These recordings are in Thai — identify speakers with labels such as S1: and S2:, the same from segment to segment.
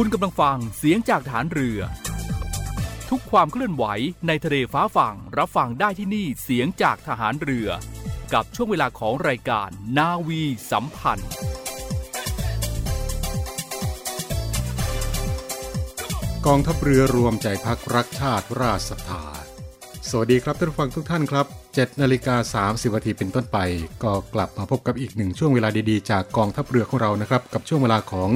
S1: คุณกำลังฟังเสียงจากฐานเรือ ทุกความเคลื่อนไหวในทะเลฟ้าฝั่งรับฟังได้ที่นี่เสียงจากทหารเรือ กับช่วงเวลาของรายการนาวีสัมพันธ์
S2: กองทัพเรือรวมใจพักรักชาติราชศรัทธาสวัสดีครับท่านฟังทุกท่านครับ 7นาฬิกา30นาทีเป็นต้นไป ก็กลับมาพบกับอีกหนึ่งช่วงเวลาดีๆ จากกองทัพเรือของเรานะครับ กับช่วงเวลาของ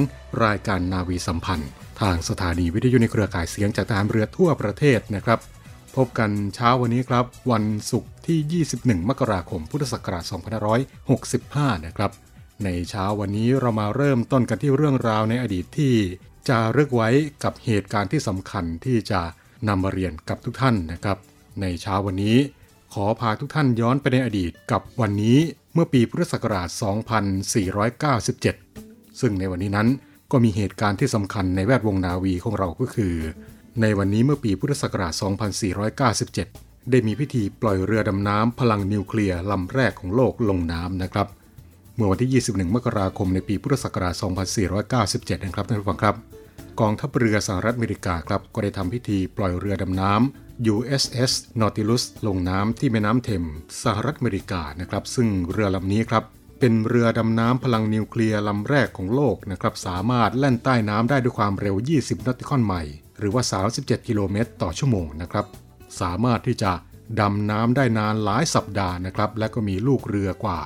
S2: รายการนาวีสัมพันธ์ ทางสถานีวิทยุในเครือข่ายเสียงจากทหารเรือทั่วประเทศนะครับ พบกันเช้าวันนี้ครับ วันศุกร์ที่ 21 มกราคม พุทธศักราช2565 นะครับ ในเช้าวันนี้เรามาเริ่มต้นกันที่เรื่องราวในอดีตที่จะรึกไว้กับเหตุการณ์ที่สำคัญที่จะนำมาเรียนกับทุกท่านนะครับ ในเช้าวันนี้ ขอพาทุกท่านย้อนไปในอดีตกับวันนี้เมื่อปีพุทธศักราช 2497 ซึ่งในวันนี้นั้นก็มีเหตุการณ์ที่สำคัญในแวดวงนาวีของเราก็คือ ในวันนี้เมื่อปีพุทธศักราช 2497 ได้มีพิธีปล่อยเรือดำน้ำพลังนิวเคลียร์ลำแรกของโลกลงน้ำนะครับ เมื่อวันที่ 21 มกราคมในปีพุทธศักราช 2497 นะครับท่านผู้ฟังครับ กองทัพเรือสหรัฐอเมริกาครับก็ได้ทำพิธีปล่อยเรือดำน้ำ USS Nautilus ลงน้ำที่แม่น้ำเทมส์สหรัฐอเมริกานะครับซึ่งเรือลำนี้ครับเป็นเรือดำน้ำพลังนิวเคลียร์ลำแรกของโลกนะครับสามารถแล่นใต้น้ำได้ด้วยความเร็ว 20นอติคอนไมล์หรือว่า 37 กิโลเมตรต่อชั่วโมงนะครับสามารถที่จะดำน้ำได้นานหลายสัปดาห์นะครับและก็มีลูกเรือกว่า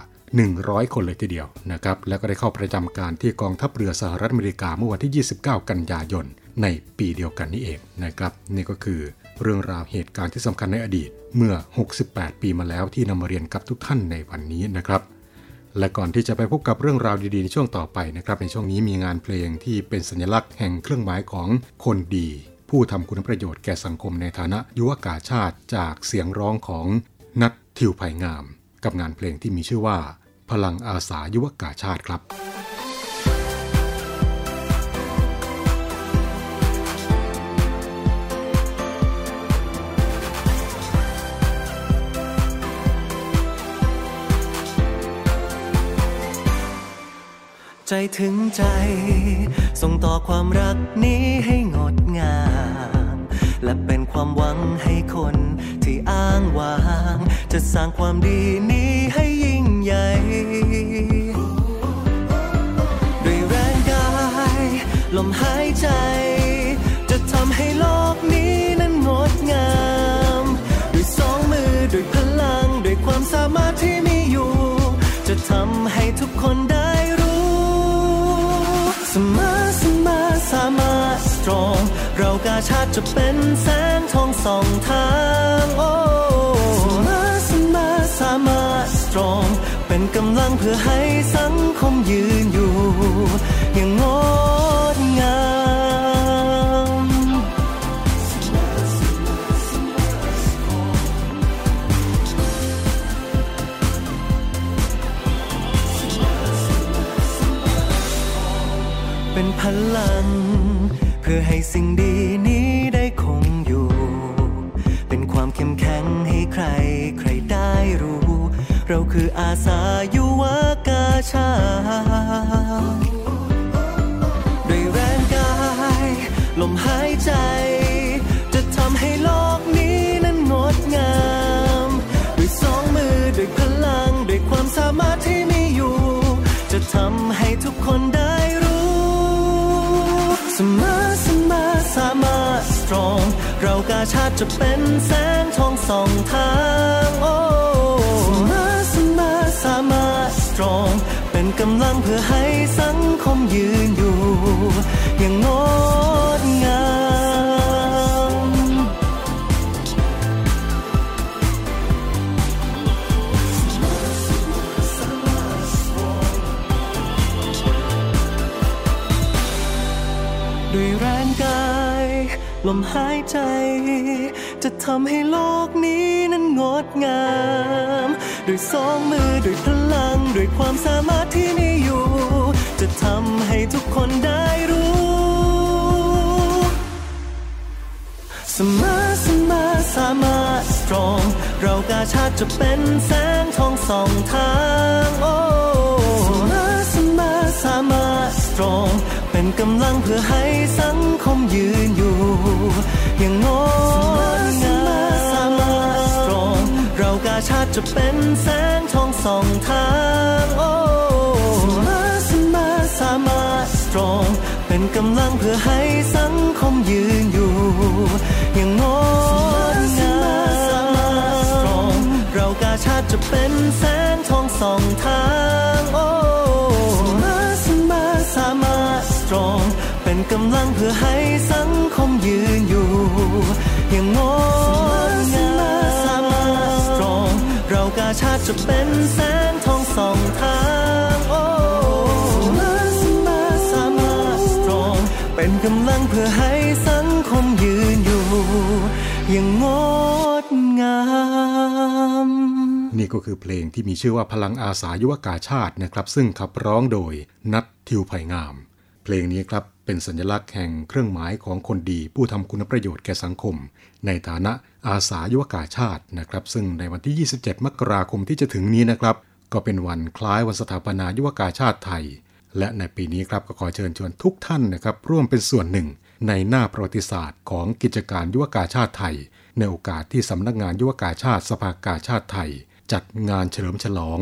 S2: 100 คนเลยทีเดียวนะครับแล้วก็ได้เข้าประจำการที่กองทัพเรือสหรัฐอเมริกาเมื่อวันที่ 29 กันยายนในปีเดียวกันนี้เองนะครับนี่ก็คือ เรื่องราวเหตุการณ์ที่สำคัญในอดีตเมื่อ 68 ปีมาแล้วที่นำมาเรียนกับทุกท่านในวันนี้นะครับ และก่อนที่จะไปพบกับเรื่องราวดีๆในช่วงต่อไปนะครับในช่วงนี้มีงานเพลงที่เป็นสัญลักษณ์แห่งเครื่องหมายของคนดี ผู้ทำคุณประโยชน์แก่สังคมในฐานะยุวกาชาติจากเสียงร้องของนัททิวไผ่งาม กับงานเพลงที่มีชื่อว่า พลังอาสายุวกาชาติครับ
S3: ใจถึงใจ ส่งต่อความรักนี้ให้งดงาม และเป็นความหวังให้คนที่อ้างว้าง จะสร้างความดีนี้ให้ยิ่งใหญ่ด้วยแรงกาย ลมหายใจ จะทำให้โลกนี้นั้นงดงามด้วยสองมือด้วยพลังด้วยความสามารถที่มีอยู่ จะทำให้ทุกคนได้ ตรง เรากาชาติจะเป็นแสงทองสองทางโอ้มาสมาสามารถสตรอง เป็นกำลังเพื่อให้สังคมยืนอยู่ อย่างงดงามเป็นพลัง พื่อให้สิ่งดีนี้ได้คงอยู่ เป็นความเข้มแข็งให้ใครใครได้รู้ เราคืออาสายุวกาชาด้วยแรงกาย ลมหายใจ จะทำให้โลกนี้นั้นงดงาม ด้วยสองมือด้วยพลัง ด้วยความสามารถที่มีอยู่ จะทำให้ทุกคน กาชาติจะเป็นแสงทองสองทางโอ้สมาสมาสามารถ strong เป็นกำลังเพื่อให้สังคมยืนอยู่ ลมหายใจ จะทำให้โลกนี้นั้นงดงาม ด้วยสองมือด้วยพลัง ด้วยความสามารถที่มีอยู่ จะทำให้ทุกคนได้รู้ สมอเสมอสามารถ strong เรากาชาติจะเป็นแสงทองสองทาง โอ้สมอเสมอสามารถ strong เป็นกำลังเพื่อให้สังคมยืนอยู่ อย่างงดงามสามารถ strong เรากาชาติจะเป็นแสงทองส่องทางโอ้สมอเสมอสามารถ strong เป็นกำลังเพื่อให้สังคมยืนอยู่ อย่างงดงามเรากาชาติจะเป็นแสงทองส่องทางโอ้ กำลังเพื่อให้สังคมยืนอยู่ อย่างงดงาม strong เรากาชาติจะเป็นแสงทองสองทางโอ้สามารถ strong เป็นกำลังเพื่อให้สังคมยืนอยู่ อย่างงดงาม
S2: นี่ก็คือเพลงที่มีชื่อว่าพลังอาสายุวกาชาตินะครับ ซึ่งขับร้องโดยนัททิวไผ่งาม เพลงนี้ครับเป็นสัญลักษณ์แห่งเครื่องหมายของคนดีผู้ทำคุณประโยชน์แก่สังคม ในฐานะอาสายุวกาชาตินะครับ ซึ่งในวันที่ 27 มกราคมที่จะถึงนี้นะครับ ก็เป็นวันคล้ายวันสถาปนายุวกาชาติไทย และในปีนี้ครับก็ขอเชิญชวนทุกท่านนะครับร่วมเป็นส่วนหนึ่ง ในหน้าประวัติศาสตร์ของกิจการยุวกาชาติไทย ในโอกาสที่สำนักงานยุวกาชาติสภากาชาติไทย จัดงานเฉลิมฉลอง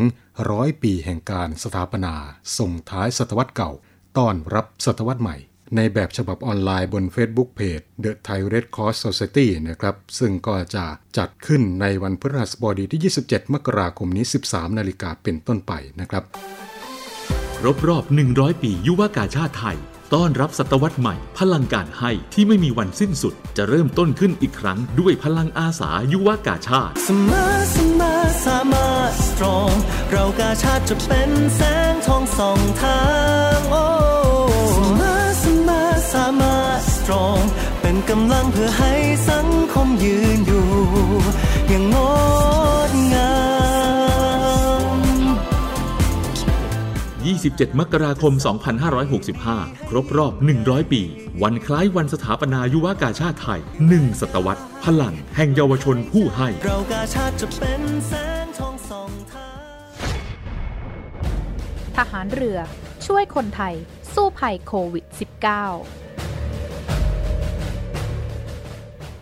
S2: ร้อยปีแห่งการสถาปนา ส่งท้ายศตวรรษเก่า ต้อนรับศตวรรษใหม่ ในแบบฉบับออนไลน์บน Facebook Page The Thai Red Cross Society นะครับ ซึ่งก็จะจัดขึ้นในวันพฤหัสบดีที่ 27 มกราคมนี้ 13 นาฬิกาเป็นต้นไปนะครับ
S4: ครบรอบ 100 ปี ยุวกาชาติไทย ต้อนรับศตวรรษใหม่ พลังการให้ที่ไม่มีวันสิ้นสุด จะเริ่มต้นขึ้นอีกครั้งด้วยพลังอาสายุวกาชาติ
S3: เสมอเสมอสามารถ strong เรากาชาติจะเป็นแสงทองส่องทาง strong เป็นกำลังเพื่อให้สังคมยืนอยู่ อย่างงดงาม
S4: 27 มกราคม 2565 ครบรอบ 100 ปี วันคล้ายวันสถาปนายุวกาชาติไทย 1 ศตวรรษ พลังแห่งเยาวชนผู้ให้
S3: เรากาชาติจะเป็นแสงทองส่องทาง
S5: ทหารเรือช่วยคนไทยสู้ภัยโควิด -19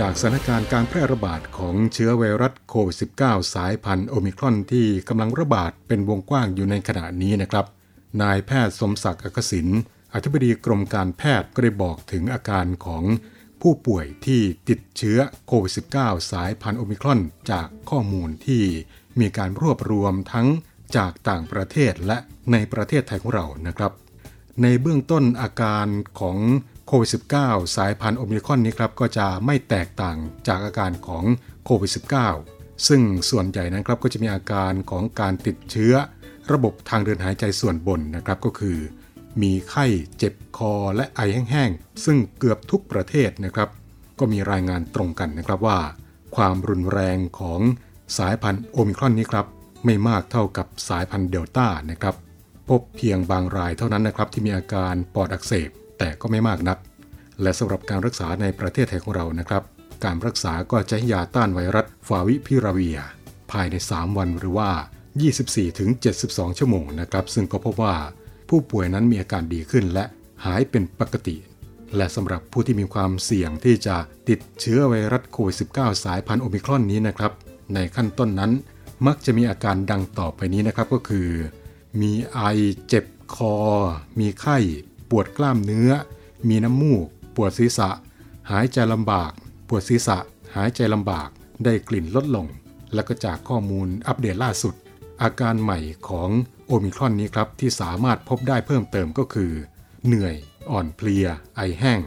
S2: จากสถานการณ์การแพร่ระบาดของเชื้อไวรัสโควิด -19 สายพันธุ์โอมิครอนที่กำลังระบาดเป็นวงกว้างอยู่ในขณะนี้นะครับ นายแพทย์สมศักดิ์อักษินอธิบดีกรมการแพทย์ก็ได้บอกถึงอาการของผู้ป่วยที่ติดเชื้อโควิด -19 สายพันธุ์โอมิครอนจากข้อมูลที่มีการรวบรวมทั้งจากต่างประเทศและในประเทศไทยของเรานะครับ ในเบื้องต้นอาการของ โควิด -19 สายพันธุ์โอมิครอนนี้ครับก็จะไม่แตกต่างจากอาการของโควิด -19 ซึ่งส่วนใหญ่นั้นครับก็จะมีอาการของการติดเชื้อ ระบบทางเดินหายใจส่วนบนนะครับก็คือ มีไข้เจ็บคอและไอแห้งๆ ซึ่งเกือบทุกประเทศนะครับ ก็มีรายงานตรงกันนะครับว่า ความรุนแรงของสายพันธุ์โอมิครอนนี้ครับไม่มากเท่ากับสายพันธุ์เดลต้านะครับพบเพียงบางรายเท่านั้นนะครับที่มีอาการปอดอักเสบ แต่ก็ไม่มากนัก และสำหรับการรักษาในประเทศไทยของเรานะครับ การรักษาก็จะให้ยาต้านไวรัสฟาวิพิราเวีย ภายใน 3 วันหรือว่า 24-72 ชั่วโมงนะครับ ซึ่งก็พบว่าผู้ป่วยนั้นมีอาการดีขึ้นและหายเป็นปกติ และสำหรับผู้ที่มีความเสี่ยงที่จะติดเชื้อไวรัสโควิด -19 สายพันธุ์โอมิครอนนี้นะครับ ในขั้นต้นนั้นมักจะมีอาการดังต่อไปนี้นะครับก็คือ มีไอเจ็บคอ มีไข้ ปวดกล้ามเนื้อ มีน้ำมูก ปวดศีรษะ หายใจลำบาก ปวดศีรษะ หายใจลำบาก ได้กลิ่นลดลง และก็จากข้อมูลอัปเดตล่าสุด อาการใหม่ของโอมิครอนนี้ครับ ที่สามารถพบได้เพิ่มเติมก็คือ เหนื่อย อ่อนเพลีย ไอแห้ง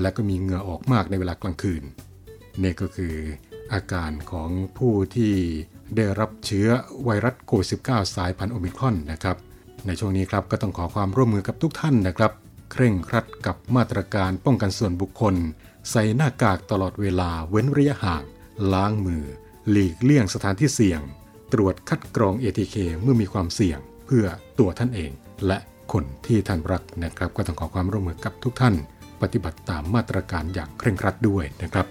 S2: และก็มีเหงื่อออกมากในเวลากลางคืนนี่ก็คืออาการของผู้ที่ได้รับเชื้อไวรัสโควิด -19 สายพันธุ์โอมิครอนนะครับ ในช่วงนี้ครับก็ต้องขอความร่วมมือกับทุกท่านนะครับ เคร่งครัดกับมาตรการป้องกันส่วนบุคคล ใส่หน้ากากตลอดเวลาเว้นระยะห่าง ล้างมือ หลีกเลี่ยงสถานที่เสี่ยง ตรวจคัดกรอง ATK เมื่อมีความเสี่ยง เพื่อตัวท่านเอง และคนที่ท่านรักนะครับ ก็ต้องขอความร่วมมือกับทุกท่าน ปฏิบัติตามมาตรการอย่างเคร่งครัดด้วยนะครับ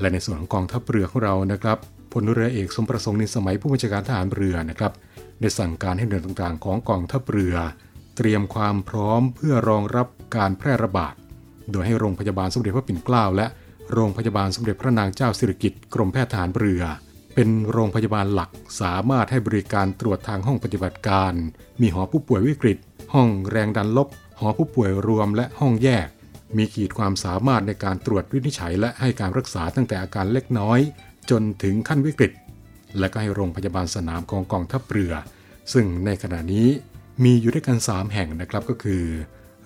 S2: และในส่วนของกองทัพเรือของเรานะครับพลเรือเอกสมประสงค์นินสมัยผู้บัญชาการทหารเรือนะครับได้สั่งการให้หน่วยต่างๆ ของกองทัพเรือ เตรียมความพร้อมเพื่อรองรับการแพร่ระบาด โดยให้โรงพยาบาลสมเด็จพระปิ่นเกล้าและโรงพยาบาลสมเด็จพระนางเจ้าสิริกิติ์กรมแพทย์ทหารเรือ เป็นโรงพยาบาลหลักสามารถให้บริการตรวจทางห้องปฏิบัติการ มีหอผู้ป่วยวิกฤต ห้องแรงดันลบ หอผู้ป่วยรวมและห้องแยก มีขีดความสามารถในการตรวจวินิจฉัย และให้การรักษาตั้งแต่อาการเล็กน้อย จนถึงขั้นวิกฤต และก็ให้โรงพยาบาลสนามของกองทัพเรือ ซึ่งในขณะนี้ มีอยู่ด้วยกัน 3 แห่งนะครับก็คือ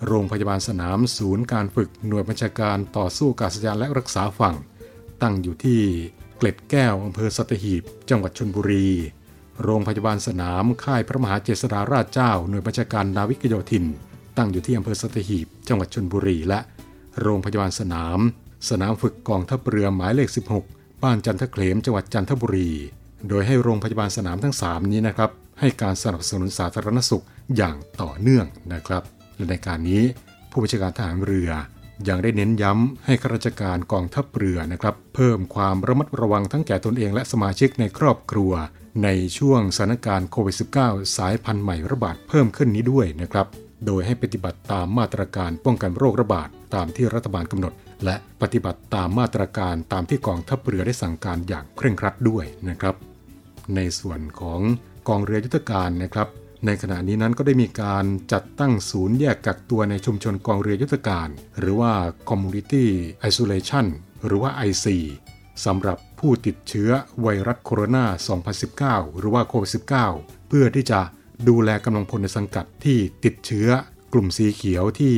S2: โรงพยาบาลสนามศูนย์การฝึกหน่วยบัญชาการต่อสู้กาศยานและรักษาฝั่ง ตั้งอยู่ที่เกล็ดแก้วอำเภอสัตหีบ จังหวัดชนบุรี โรงพยาบาลสนามค่ายพระมหาเจษฎาราชเจ้า หน่วยบัญชาการนาวิกโยธิน ตั้งอยู่ที่อำเภอสัตหีบ จังหวัดชนบุรี และโรงพยาบาลสนาม สนามฝึกกองทัพเรือหมายเลข 16 บ้านจันทเคลมจังหวัดจันทบุรี โดยให้โรงพยาบาลสนามทั้ง 3 นี้นะครับให้การสนับสนุนสาธารณสุข อย่างต่อเนื่องนะครับและในการนี้ผู้บัญชาการทหารเรือยังได้เน้นย้ำให้ข้าราชการกองทัพเรือนะครับ เพิ่มความระมัดระวังทั้งแก่ตนเองและสมาชิกในครอบครัว ในช่วงสถานการณ์โควิด -19 สายพันธุ์ใหม่ระบาดเพิ่มขึ้นนี้ด้วยนะครับ โดยให้ปฏิบัติตามมาตรการป้องกันโรคระบาดตามที่รัฐบาลกำหนด และปฏิบัติตามมาตรการตามที่กองทัพเรือได้สั่งการอย่างเคร่งครัดด้วยนะครับ ในส่วนของกองเรือยุทธการนะครับ ในขณะนี้นั้นก็ได้มีการจัดตั้งศูนย์แยกกักตัวในชุมชนกองเรือยุทธการ หรือว่า Community Isolation หรือว่า IC สำหรับผู้ติดเชื้อไวรัสโคโรนา 2019 หรือว่าโควิด -19 เพื่อที่จะดูแลกำลังพลในสังกัดที่ติดเชื้อกลุ่มสีเขียวที่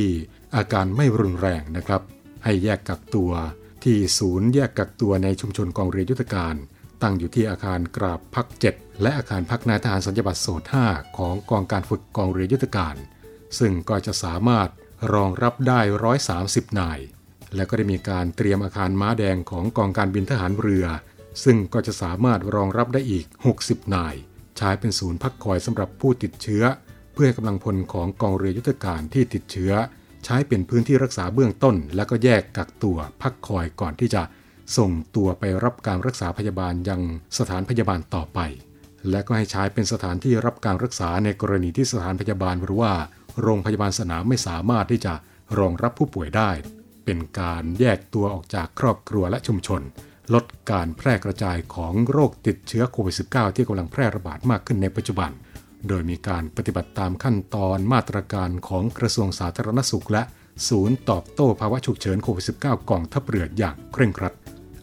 S2: อาการไม่รุนแรงนะครับ ให้แยกกักตัวที่ศูนย์แยกกักตัวในชุมชนกองเรือยุทธการ ตั้งอยู่ที่อาคารกราบพัก 7 และอาคารพักนายทหารสัญญบัตรโสด5ของกองการฝึกกองเรือยุทธการ ซึ่งก็จะสามารถรองรับได้ 130 นาย และก็ได้มีการเตรียมอาคารม้าแดงของกองการบินทหารเรือ ซึ่งก็จะสามารถรองรับได้อีก 60 นาย ใช้เป็นศูนย์พักคอยสำหรับผู้ติดเชื้อ เพื่อให้กำลังพลของกองเรือยุทธการที่ติดเชื้อ ใช้เป็นพื้นที่รักษาเบื้องต้น และก็แยกกักตัวพักคอยก่อนที่จะ ส่งตัวไปรับการรักษาพยาบาลยังสถานพยาบาลต่อไป และก็ให้ใช้เป็นสถานที่รับการรักษาในกรณีที่สถานพยาบาลหรือว่า โรงพยาบาลสนามไม่สามารถที่จะรองรับผู้ป่วยได้ เป็นการแยกตัวออกจากครอบครัวและชุมชน ลดการแพร่กระจายของโรคติดเชื้อโควิด -19 ที่กำลังแพร่ระบาดมากขึ้นในปัจจุบัน โดยมีการปฏิบัติตามขั้นตอนมาตรการของกระทรวงสาธารณสุขและ ศูนย์ตอบโต้ภาวะฉุกเฉินโควิด -19 กองทัพเรืออย่างเคร่งครัด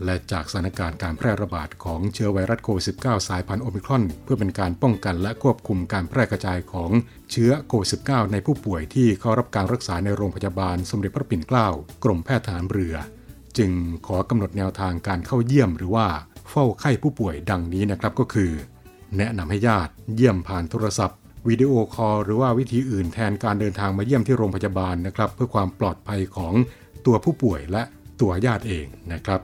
S2: และจากสถานการณ์การแพร่ระบาดของเชื้อไวรัสโควิด -19 สายพันธุ์โอมิครอน เพื่อเป็นการป้องกันและควบคุมการแพร่กระจายของเชื้อโควิด -19 ในผู้ป่วยที่เข้ารับการรักษาในโรงพยาบาลสมเด็จพระปิ่นเกล้ากรมแพทย์ทหารเรือ จึงขอกำหนดแนวทางการเข้าเยี่ยมหรือว่าเฝ้าไข้ผู้ป่วยดังนี้นะครับก็คือ แนะนำให้ญาติเยี่ยมผ่านโทรศัพท์ วิดีโอคอลหรือว่าวิธีอื่นแทนการเดินทางมาเยี่ยมที่โรงพยาบาลนะครับ เพื่อความปลอดภัยของตัวผู้ป่วยและตัวญาติเองนะครับ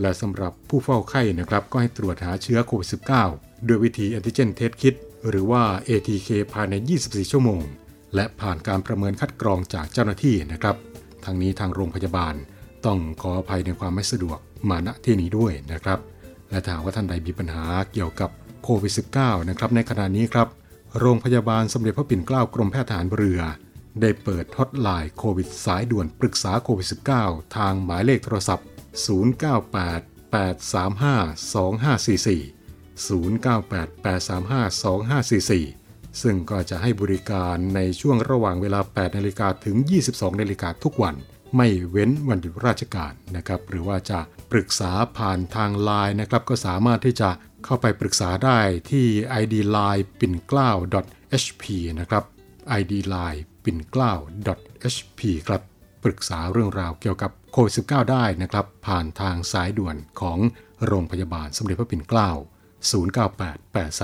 S2: และสำหรับผู้เฝ้าไข้นะครับ ก็ให้ตรวจหาเชื้อโควิด -19 ด้วยวิธี antigen test kit หรือว่า ATK ภายใน 24 ชั่วโมง และผ่านการประเมินคัดกรองจากเจ้าหน้าที่นะครับทางนี้ทางโรงพยาบาลต้องขออภัยในความไม่สะดวกมาณที่นี้ด้วยนะครับ และถ้าว่าท่านใดมีปัญหาเกี่ยวกับโควิด -19 นะครับในขณะนี้ครับ โรงพยาบาลสมเด็จพระปิ่นเกล้ากรมแพทย์ทหารเรือ ได้เปิดฮอตไลน์โควิดสายด่วนปรึกษาโควิด -19 ทางหมายเลขโทรศัพท์ 098 835 2544 098 835 2544 ซึ่งก็จะให้บริการในช่วงระหว่างเวลา 8 นาฬิกาถึง 22 นาฬิกาทุกวัน ไม่เว้นวันหยุดราชการนะครับ หรือว่าจะปรึกษาผ่านทางไลน์นะครับ ก็สามารถที่จะเข้าไปปรึกษาได้ที่ ID line ปิ่นเกล้า .hp นะครับ ID line ปิ่นเกล้า .hp ครับ ปรึกษาเรื่องราวเกี่ยวกับโควิด -19 ได้นะครับ ผ่านทางสายด่วนของโรงพยาบาลสมเด็จพระปิ่นเกล้า 098 835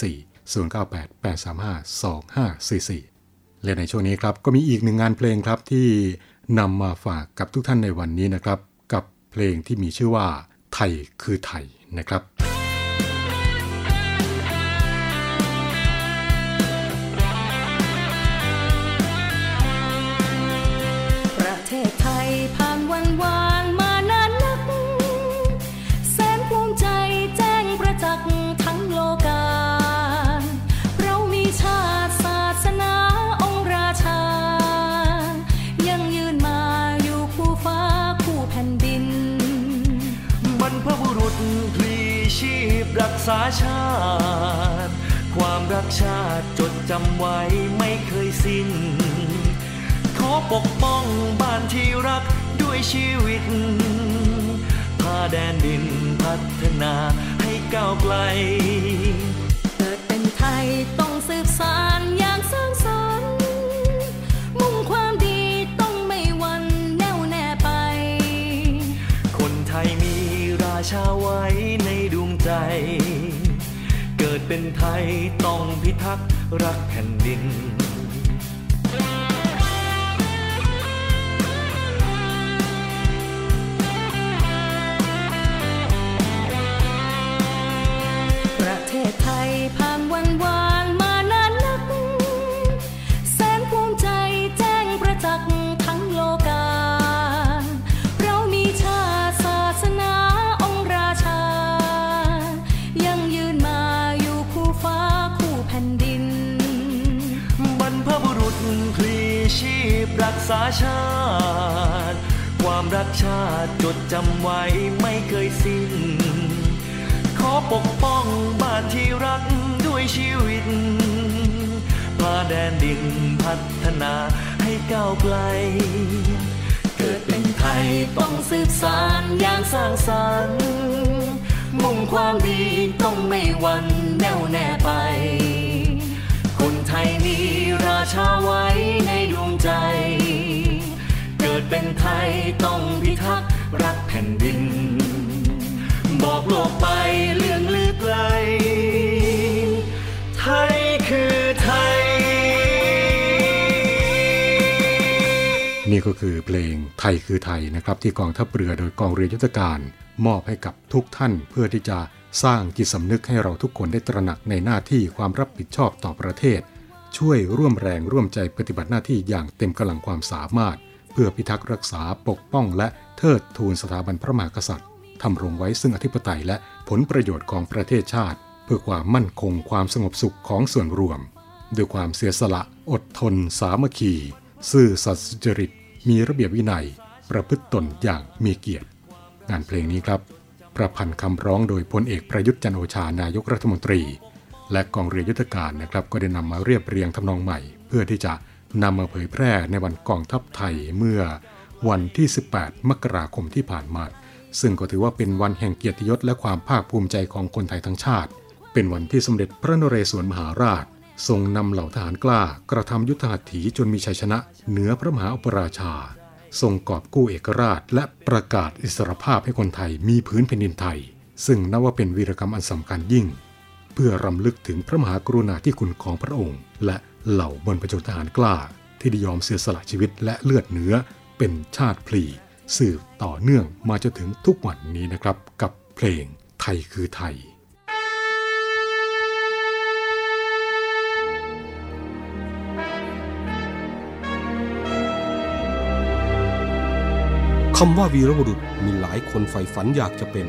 S2: 2544 098 835 2544 และในช่วงนี้ครับ ก็มีอีกหนึ่งงานเพลงครับที่นำมาฝากกับทุกท่านในวันนี้นะครับ กับเพลงที่มีชื่อว่า ไทยคือไทยนะครับา
S6: ชาติ ค
S3: วามรักชาติจดจำไว้ไม่เคยสิ้น ขอปกป้องบ้านที่รักด้วยชีวิต พาแดนดินพัฒนาให้ก้าวไกล
S6: เกิดเป็นไทยต้องสืบสานอย่างสร้างสรรค์มุ่งความดีต้องไม่หวันแน่วแน่ไป
S3: คนไทยมีราชาไว้ในดวงใจ เกิดเป็นไทยต้องพิทักษ์รักแผ่นดิน
S6: รักษา
S3: ชาติ ความรักชาติจดจำไว้ไม่เคยสิ้น ขอปกป้องบ้านที่รักด้วยชีวิตพาแดนดินพัฒนาให้ก้าวไกล เกิดเป็นไทยต้องสืบสานอย่างสร้างสรรค์มุ่งความดีต้องไม่หวันแน่วแน่ไป ยมีราชาไว้ในดวงใจ เกิดเป็นไทยต้องพิทักษ์รักแผ่นดิน บอกโลกไปเรื่องลือไกลไทยคือไทย
S2: นี่ก็คือเพลงไทยคือไทยนะครับ ที่กองทัพเรือโดยกองเรือยุทธการ มอบให้กับทุกท่านเพื่อที่จะสร้างจิตสำนึกให้เราทุกคนได้ตระหนักในหน้าที่ความรับผิดชอบต่อประเทศ ช่วยร่วมแรงร่วมใจปฏิบัติหน้าที่อย่างเต็มกำลังความสามารถ เพื่อพิทักษ์รักษาปกป้องและเทิดทูนสถาบันพระมหากษัตริย์ทำรงไว้ซึ่งอธิปไตยและผลประโยชน์ของประเทศชาติ เพื่อความมั่นคงความสงบสุขของส่วนรวม ด้วยความเสียสละอดทน สามัคคี ซื่อสัตย์สุจริต มีระเบียบวินัย ประพฤติตนอย่างมีเกียรติ งานเพลงนี้ครับ ประพันธ์คำร้องโดยพลเอกประยุทธ์จันโอชานายกรัฐมนตรี และกองเรือยุทธการนะครับก็ได้นำมาเรียบเรียงทำนองใหม่ เพื่อที่จะนำมาเผยแพร่ในวันกองทัพไทยเมื่อวันที่ 18 มกราคมที่ผ่านมา ซึ่งก็ถือว่าเป็นวันแห่งเกียรติยศและความภาคภูมิใจของคนไทยทั้งชาติ เป็นวันที่สมเด็จพระนเรศวรมหาราช ทรงนำเหล่าทหารกล้ากระทำยุทธหัตถีจนมีชัยชนะ เหนือพระมหาอุปราชา ทรงกอบกู้เอกราช และประกาศอิสรภาพให้คนไทยมีพื้นแผ่นดินไทย ซึ่งนับว่าเป็นวีรกรรมอันสำคัญยิ่ง พื่อรำลึกถึงพระมหากรุณาธิคุณของพระองค์ และเหล่าบรรพชนทหารกล้า ที่ได้ยอมเสียสละชีวิตและเลือดเนื้อเป็นชาติพลีสืบต่อเนื่องมาจนถึงทุกวันนี้นะครับ กับเพลงไทยคือไทย
S7: คำว่าวีรบุรุษมีหลายคนใฝ่ฝันอยากจะเป็น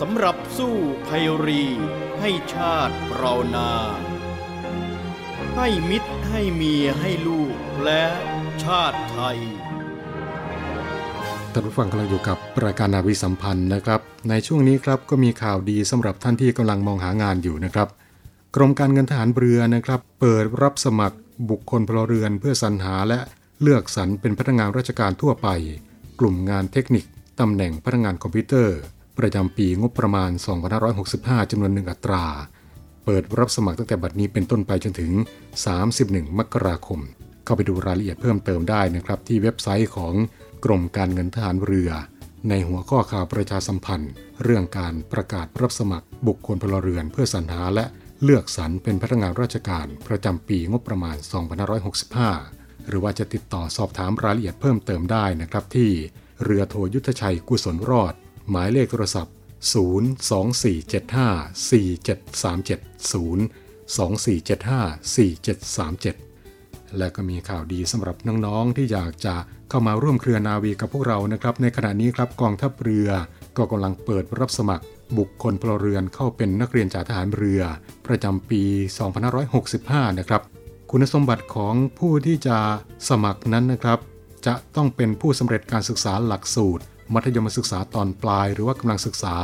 S8: สำหรับสู้ภัยรี ให้ชาติเรานา ให้มิตรให้เมียให้ลูกและชาติไทย
S2: ท่านผู้ฟังกำลังอยู่กับรายการนาวีสัมพันธ์นะครับ ในช่วงนี้ครับก็มีข่าวดีสำหรับท่านที่กำลังมองหางานอยู่นะครับ กรมการเงินทหารเรือนะครับ เปิดรับสมัครบุคคลพลเรือนเพื่อสรรหาและเลือกสรรเป็นพนักงานราชการทั่วไป กลุ่มงานเทคนิคตำแหน่งพนักงานคอมพิวเตอร์ ประจำปีงบประมาณ 2565 จำนวนหนึ่งอัตรา เปิดรับสมัครตั้งแต่บัดนี้เป็นต้นไปจนถึง 31 มกราคม เข้าไปดูรายละเอียดเพิ่มเติมได้นะครับ ที่เว็บไซต์ของกรมการเงินทหารเรือ ในหัวข้อข่าวประชาสัมพันธ์ เรื่องการประกาศรับสมัครบุคคลพลเรือนเพื่อสรรหาและเลือกสรรเป็นพนักงานราชการประจำปีงบประมาณ 2565 หรือว่าจะติดต่อสอบถามรายละเอียดเพิ่มเติมได้นะครับที่เรือโทยุทธชัยกุศลรอด หมายเลขโทรศัพท์ 0247547370 24754737 และก็มีข่าวดีสำหรับน้องๆที่อยากจะเข้ามาร่วมเครือนาวีกับพวกเรานะครับ ในขณะนี้ครับกองทัพเรือก็กำลังเปิดรับสมัครบุคคลพลเรือนเข้าเป็นนักเรียนจ่าทหารเรือ ประจำปี 2565 นะครับ คุณสมบัติของผู้ที่จะสมัครนั้นนะครับ จะต้องเป็นผู้สำเร็จการศึกษาหลักสูตร มัธยมศึกษาตอนปลาย หรือว่ากำลังศึกษา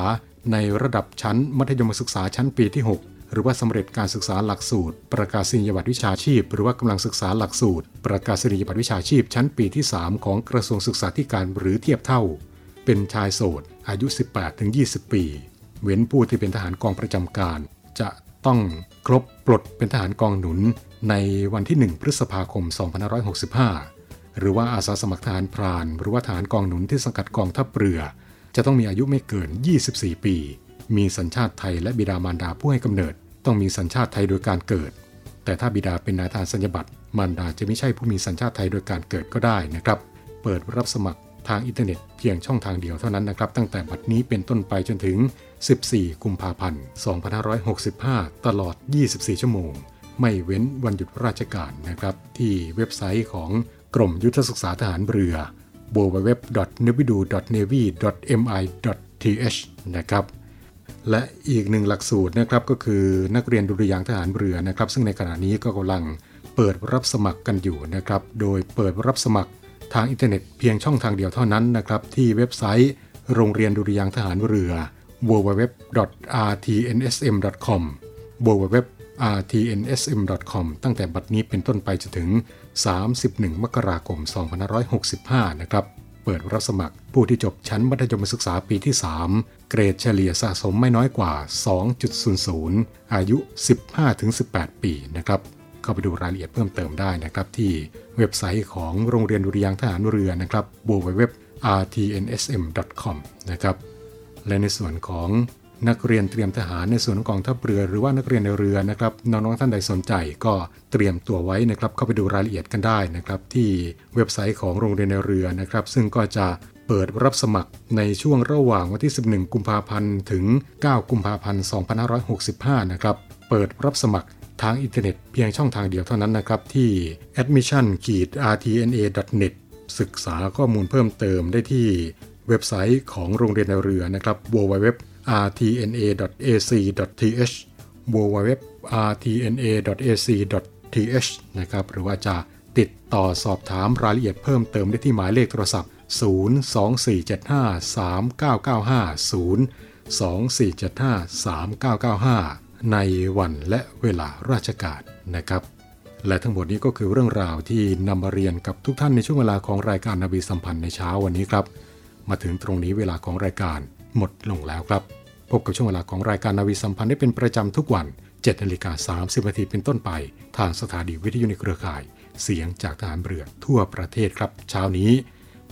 S2: ในระดับชั้น มัธยมศึกษาชั้นปีที่ 6 หรือว่าสำเร็จการศึกษาหลักสูตร ประกาศนียบัตรวิชาชีพ หรือว่ากำลังศึกษาหลักสูตร ประกาศนียบัตรวิชาชีพ ชั้นปีที่ 3 ของกระทรวงศึกษาธิการหรือเทียบเท่า เป็นชายโสด อายุ 18-20 ปี เว้นผู้ที่เป็นทหารกองประจำการ จะต้องครบปลดเป็นทหารกองหนุนในวันที่ 1 พฤษภาคม 2565 หรือว่าอาสาสมัครทหารพราน หรือว่าทหารกองหนุนที่สังกัดกองทัพเรือ จะต้องมีอายุไม่เกิน 24 ปี มีสัญชาติไทยและบิดามารดาผู้ให้กำเนิด ต้องมีสัญชาติไทยโดยการเกิด แต่ถ้าบิดาเป็นนายทหารสัญญบัตรมารดาจะไม่ใช่ผู้มีสัญชาติไทยโดยการเกิดก็ได้นะครับ เปิดรับสมัครทางอินเทอร์เน็ตเพียงช่องทางเดียวเท่านั้นนะครับ ตั้งแต่บัดนี้เป็นต้นไปจนถึง 14 กุมภาพันธ์ 2565 ตลอด 24 ชั่วโมง ไม่เว้นวันหยุดราชการนะครับ ที่เว็บไซต์ของ กรมยุทธศึกษาทหารเรือ www.navedu.navy.mi.th นะครับและอีกหนึ่งหลักสูตรนะครับก็คือนักเรียนดุริยางทหารเรือนะครับ ซึ่งในขณะนี้ก็กำลังเปิดรับสมัครกันอยู่นะครับ โดยเปิดรับสมัครทางอินเทอร์เน็ตเพียงช่องทางเดียวเท่านั้นนะครับ ที่เว็บไซต์โรงเรียนดุริยางทหารเรือ www.rtnsm.com www.rtnsm.com ตั้งแต่บัดนี้เป็นต้นไปจนถึง 31 มกราคม 2565 นะครับ เปิดรับสมัครผู้ที่จบชั้นมัธยมศึกษาปีที่ 3 เกรดเฉลี่ยสะสมไม่น้อยกว่า 2.00 อายุ 15-18 ปีนะครับเข้าไปดูรายละเอียดเพิ่มเติมได้นะครับ ที่เว็บไซต์ของโรงเรียนดุริยางทหารเรือนะครับ www.rtnsm.com นะครับและในส่วนของ นักเรียนเตรียมทหารในส่วนของกองทัพเรือหรือว่านักเรียนในเรือนะครับน้องๆท่านใดสนใจก็เตรียมตัวไว้นะครับเข้าไปดูรายละเอียดกันได้นะครับที่เว็บไซต์ของโรงเรียนในเรือนะครับซึ่งก็จะเปิดรับสมัครในช่วงระหว่างวันที่ 11 กุมภาพันธ์ถึง 9 กุมภาพันธ์ 2565 นะครับเปิดรับสมัครทางอินเทอร์เน็ตเพียงช่องทางเดียวเท่านั้นนะครับที่ admission-rtna.net ศึกษาข้อมูลเพิ่มเติมได้ที่เว็บไซต์ของโรงเรียนนายเรือนะครับ www rtna.ac.th www.rtna.ac.th นะครับหรือว่าจะติดต่อสอบถามรายละเอียดเพิ่มเติมได้ที่หมายเลขโทรศัพท์ 024753995 024753995 ในวันและเวลาราชการนะครับ และทั้งหมดนี้ก็คือเรื่องราวที่นำมาเรียนกับทุกท่านในช่วงเวลาของรายการนาวีสัมพันธ์ในเช้าวันนี้ครับ มาถึงตรงนี้เวลาของรายการหมดลงแล้วครับ พบกับช่วงเวลาของรายการนาวีสัมพันธ์ได้เป็นประจำทุกวัน7นาฬิกา30นาทีเป็นต้นไป ทางสถานีวิทยุในเครือข่าย เสียงจากทหารเรือทั่วประเทศครับ เช้านี้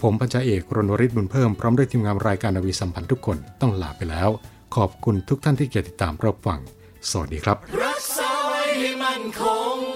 S2: ผมพันจ่าเอกรณวริศบุญเพิ่มพร้อมด้วยทีมงานรายการนาวีสัมพันธ์ทุกคนต้องลาไปแล้ว ขอบคุณทุกท่านที่เกียรติดตามรับฟัง สวัสดีครับ
S3: รักษาไว้ให้มั่นคง